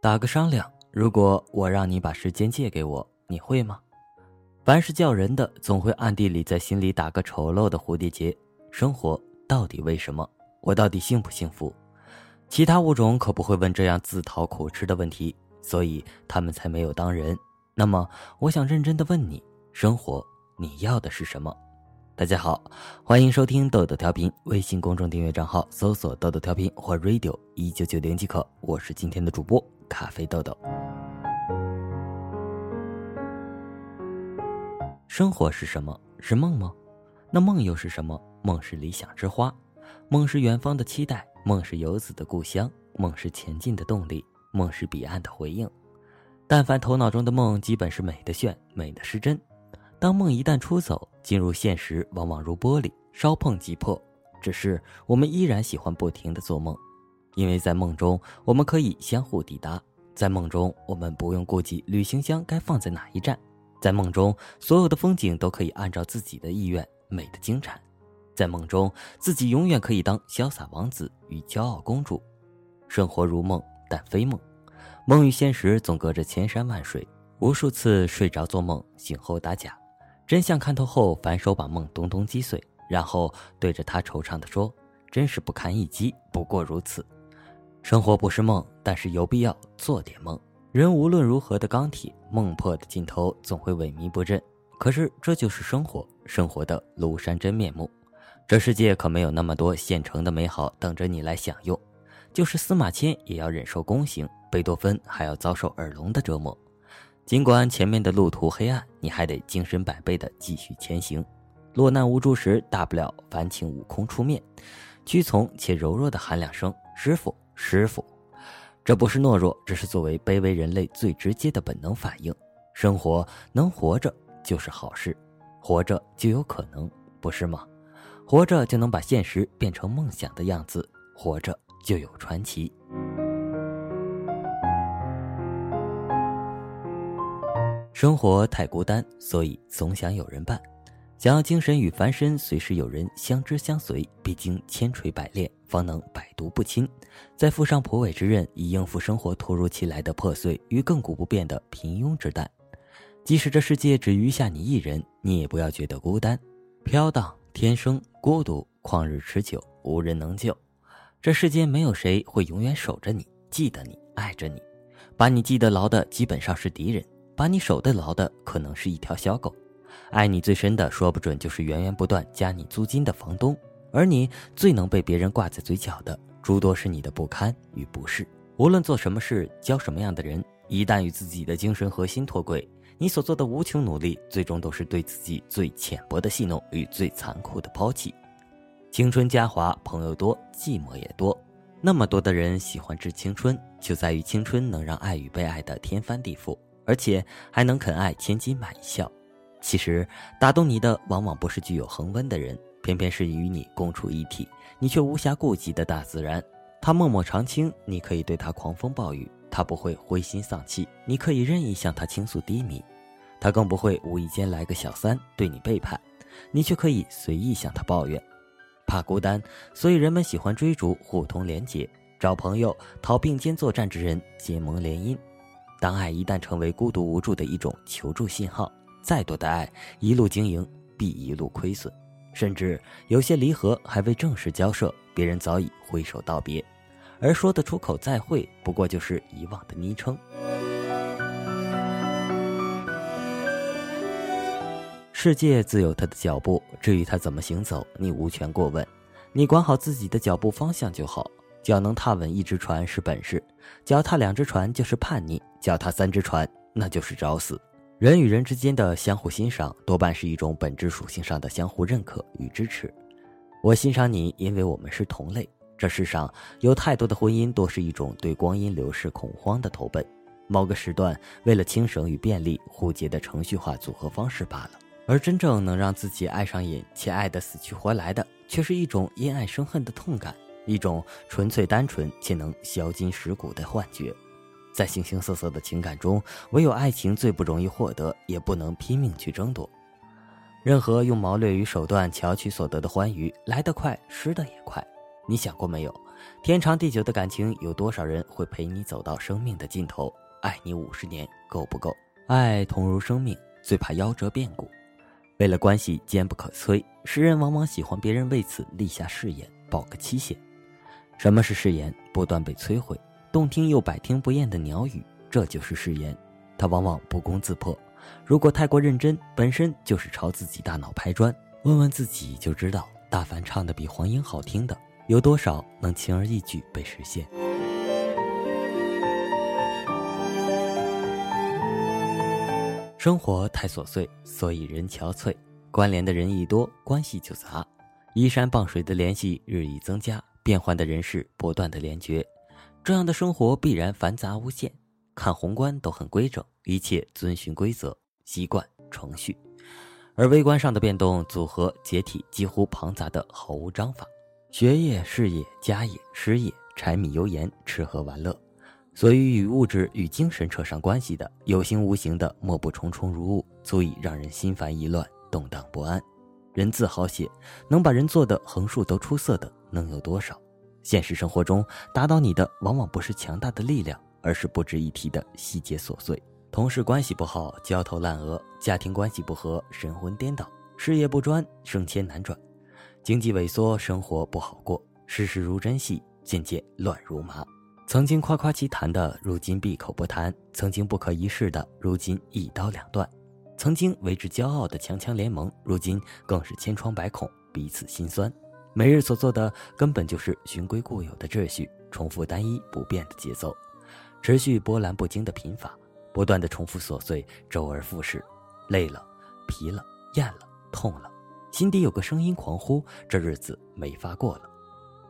打个商量，如果我让你把时间借给我，你会吗？凡是叫人的，总会暗地里在心里打个丑陋的蝴蝶结。生活到底为什么？我到底幸不幸福？其他物种可不会问这样自讨苦吃的问题，所以他们才没有当人。那么，我想认真的问你：生活，你要的是什么？大家好，欢迎收听豆豆调频，微信公众订阅账号搜索“豆豆调频”或 “radio 一九九零”即可。我是今天的主播咖啡豆豆。生活是什么？是梦吗？那梦又是什么？梦是理想之花，梦是远方的期待，梦是游子的故乡，梦是前进的动力，梦是彼岸的回应。但凡头脑中的梦，基本是美的炫，美的失真。当梦一旦出走，进入现实，往往如玻璃，稍碰即破。只是我们依然喜欢不停的做梦，因为在梦中我们可以相互抵达，在梦中我们不用顾及旅行箱该放在哪一站，在梦中所有的风景都可以按照自己的意愿美的精彩，在梦中自己永远可以当潇洒王子与骄傲公主。生活如梦，但非梦，梦与现实总隔着千山万水，无数次睡着做梦，醒后打假。真相看透后，反手把梦咚咚击碎，然后对着他惆怅地说：“真是不堪一击，不过如此。生活不是梦，但是有必要做点梦。人无论如何的钢铁，梦破的尽头总会萎靡不振。可是这就是生活，生活的庐山真面目。这世界可没有那么多现成的美好等着你来享用，就是司马迁也要忍受宫刑，贝多芬还要遭受耳聋的折磨。”尽管前面的路途黑暗，你还得精神百倍的继续前行。落难无助时，大不了烦请悟空出面。屈从且柔弱的喊两声“师傅，师傅”，这不是懦弱，这是作为卑微人类最直接的本能反应。生活能活着就是好事，活着就有可能，不是吗？活着就能把现实变成梦想的样子，活着就有传奇。生活太孤单，所以总想有人伴。想要精神与凡身随时有人相知相随，必经千锤百炼，方能百毒不侵。再附上婆尾之刃，以应付生活突如其来的破碎与亘古不变的平庸之担。即使这世界只余下你一人，你也不要觉得孤单。飘荡天生孤独，旷日持久，无人能救。这世间没有谁会永远守着你，记得你，爱着你。把你记得牢的，基本上是敌人。把你守得牢的可能是一条小狗，爱你最深的说不准就是源源不断加你租金的房东，而你最能被别人挂在嘴角的诸多是你的不堪与不适。无论做什么事，交什么样的人，一旦与自己的精神核心脱轨，你所做的无穷努力，最终都是对自己最浅薄的戏弄与最残酷的抛弃。青春嘉华，朋友多，寂寞也多。那么多的人喜欢致青春，就在于青春能让爱与被爱的天翻地覆。而且还能肯爱千金买一笑，其实打动你的往往不是具有恒温的人，偏偏是与你共处一体，你却无暇顾及的大自然。他默默长青，你可以对他狂风暴雨，他不会灰心丧气，你可以任意向他倾诉低迷，他更不会无意间来个小三对你背叛，你却可以随意向他抱怨。怕孤单，所以人们喜欢追逐互通连结，找朋友讨并肩作战之人结盟联姻。当爱一旦成为孤独无助的一种求助信号，再多的爱一路经营必一路亏损，甚至有些离合还未正式交涉，别人早已挥手道别，而说得出口再会，不过就是遗忘的昵称。世界自有它的脚步，至于它怎么行走，你无权过问，你管好自己的脚步方向就好。脚能踏稳一只船是本事，脚踏两只船就是叛逆，脚踏三只船那就是找死。人与人之间的相互欣赏，多半是一种本质属性上的相互认可与支持。我欣赏你，因为我们是同类。这世上有太多的婚姻，多是一种对光阴流逝恐慌的投奔，某个时段为了轻省与便利互结的程序化组合方式罢了。而真正能让自己爱上瘾且爱得死去活来的，却是一种因爱生恨的痛感。一种纯粹单纯且能销金蚀骨的幻觉，在形形色色的情感中，唯有爱情最不容易获得，也不能拼命去争夺。任何用谋略与手段巧取所得的欢愉，来得快，失得也快。你想过没有？天长地久的感情，有多少人会陪你走到生命的尽头？爱你五十年够不够？爱同如生命，最怕夭折变故。为了关系坚不可摧，世人往往喜欢别人为此立下誓言，保个期限。什么是誓言？不断被摧毁，动听又百听不厌的鸟语，这就是誓言。它往往不攻自破。如果太过认真，本身就是朝自己大脑拍砖。问问自己就知道，大凡唱的比黄莺好听的。有多少能轻而易举被实现？生活太琐碎，所以人憔悴。关联的人一多，关系就杂。依山傍水的联系日益增加，变幻的人事不断的连绝，这样的生活必然繁杂无限。看宏观都很规整，一切遵循规则、习惯、程序，而微观上的变动、组合、解体几乎庞杂的毫无章法。学业、事业、家业、失业、柴米油盐、吃喝玩乐，所以与物质与精神扯上关系的，有形无形的，莫不重重如雾，足以让人心烦意乱、动荡不安。人字好写，能把人做的横竖都出色的，能有多少？现实生活中，打倒你的往往不是强大的力量，而是不值一提的细节琐碎。同事关系不好，焦头烂额；家庭关系不和，神魂颠倒；事业不专，升迁难转。经济萎缩，生活不好过，事事如针细，渐渐乱如麻。曾经夸夸其谈的，如今闭口不谈；曾经不可一世的，如今一刀两断；曾经为之骄傲的强强联盟，如今更是千疮百孔，彼此心酸。每日所做的，根本就是循规固有的秩序，重复单一不变的节奏，持续波澜不惊的贫乏，不断的重复琐碎，周而复始。累了，疲了，厌了，痛了。心底有个声音狂呼：“这日子没法过了。”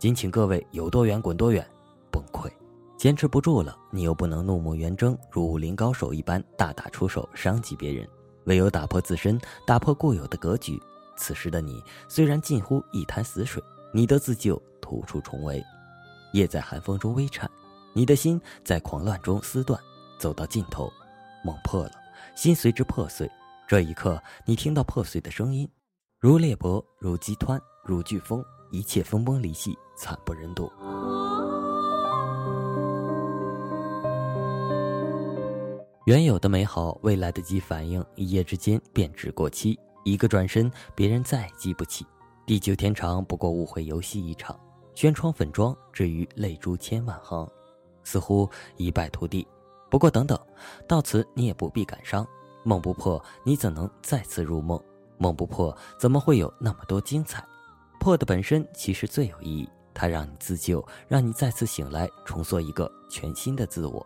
仅请各位有多远滚多远，崩溃，坚持不住了，你又不能怒目圆睁，如武林高手一般大打出手伤及别人，唯有打破自身，打破固有的格局。此时的你虽然近乎一潭死水，你的自救突出重围。叶在寒风中微颤，你的心在狂乱中撕断，走到尽头，梦破了，心随之破碎。这一刻，你听到破碎的声音。如裂帛，如激湍，如飓风，一切分崩离析，惨不忍睹。原有的美好，未来得及反应，一夜之间便只过期。一个转身，别人再记不起。地久天长，不过误会游戏一场。轩窗粉妆，至于泪珠千万行，似乎一败涂地。不过等等，到此你也不必感伤。梦不破，你怎能再次入梦？梦不破，怎么会有那么多精彩？破的本身其实最有意义，它让你自救，让你再次醒来，重塑一个全新的自我。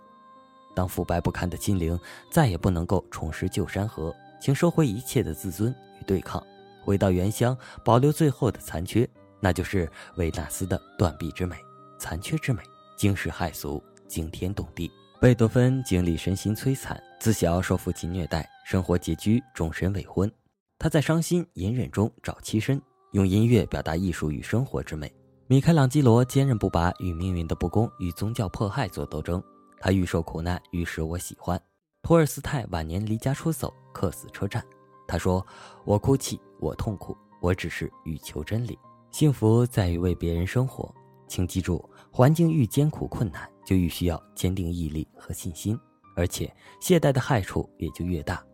当腐败不堪的心灵再也不能够重拾旧山河，请收回一切的自尊与对抗，回到原乡，保留最后的残缺，那就是维纳斯的断臂之美，残缺之美，惊世骇俗，惊天动地。贝多芬经历身心摧残，自小受父亲虐待，生活拮据，终身未婚。他在伤心隐忍中找栖身，用音乐表达艺术与生活之美。米开朗基罗坚韧不拔，与命运的不公与宗教迫害做斗争。他愈受苦难，愈使我喜欢。托尔斯泰晚年离家出走，客死车站。他说：“我哭泣，我痛苦，我只是欲求真理。幸福在于为别人生活。请记住，环境愈艰苦困难，就愈需要坚定毅力和信心，而且懈怠的害处也就越大。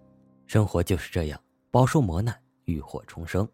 生活就是这样。”饱受磨难，浴火重生。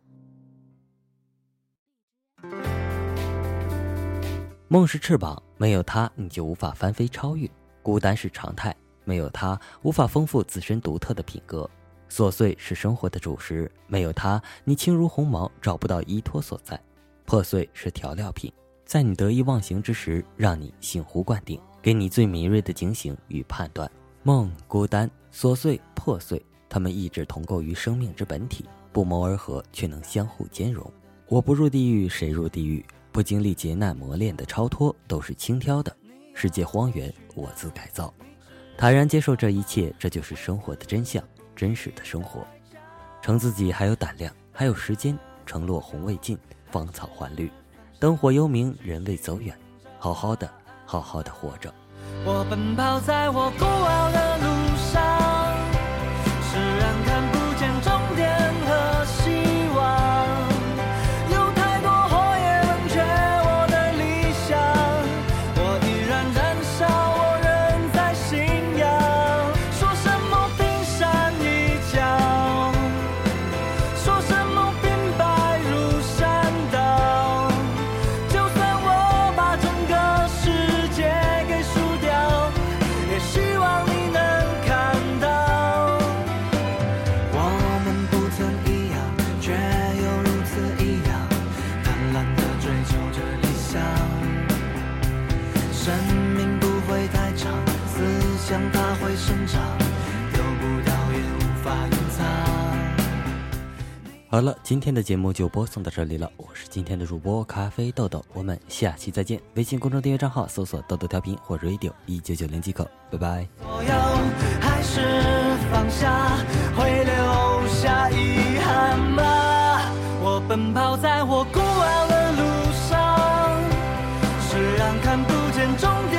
梦是翅膀，没有它你就无法翻飞超越；孤单是常态，没有它无法丰富自身独特的品格。琐碎是生活的主食，没有它你轻如鸿毛，找不到依托所在。破碎是调料品，在你得意忘形之时，让你醒醐灌顶，给你最敏锐的警醒与判断。梦孤单，琐碎破碎。他们一直同构于生命之本体，不谋而合，却能相互兼容。我不入地狱，谁入地狱？不经历劫难磨练的超脱，都是轻佻的。世界荒原，我自改造。坦然接受这一切，这就是生活的真相，真实的生活。称自己还有胆量，还有时间。承落红未尽，芳草还绿。灯火幽明，人未走远。好好的，好好的活着。我奔跑在我孤傲的路好了，今天的节目就播送到这里了。我是今天的主播咖啡豆豆，我们下期再见。微信公众订阅账号搜索“豆豆调频”或 “radio 一九九零”即可。拜拜。所有还是放下，会留下遗憾吗？我奔跑在我孤傲的路上，是让看不见终点。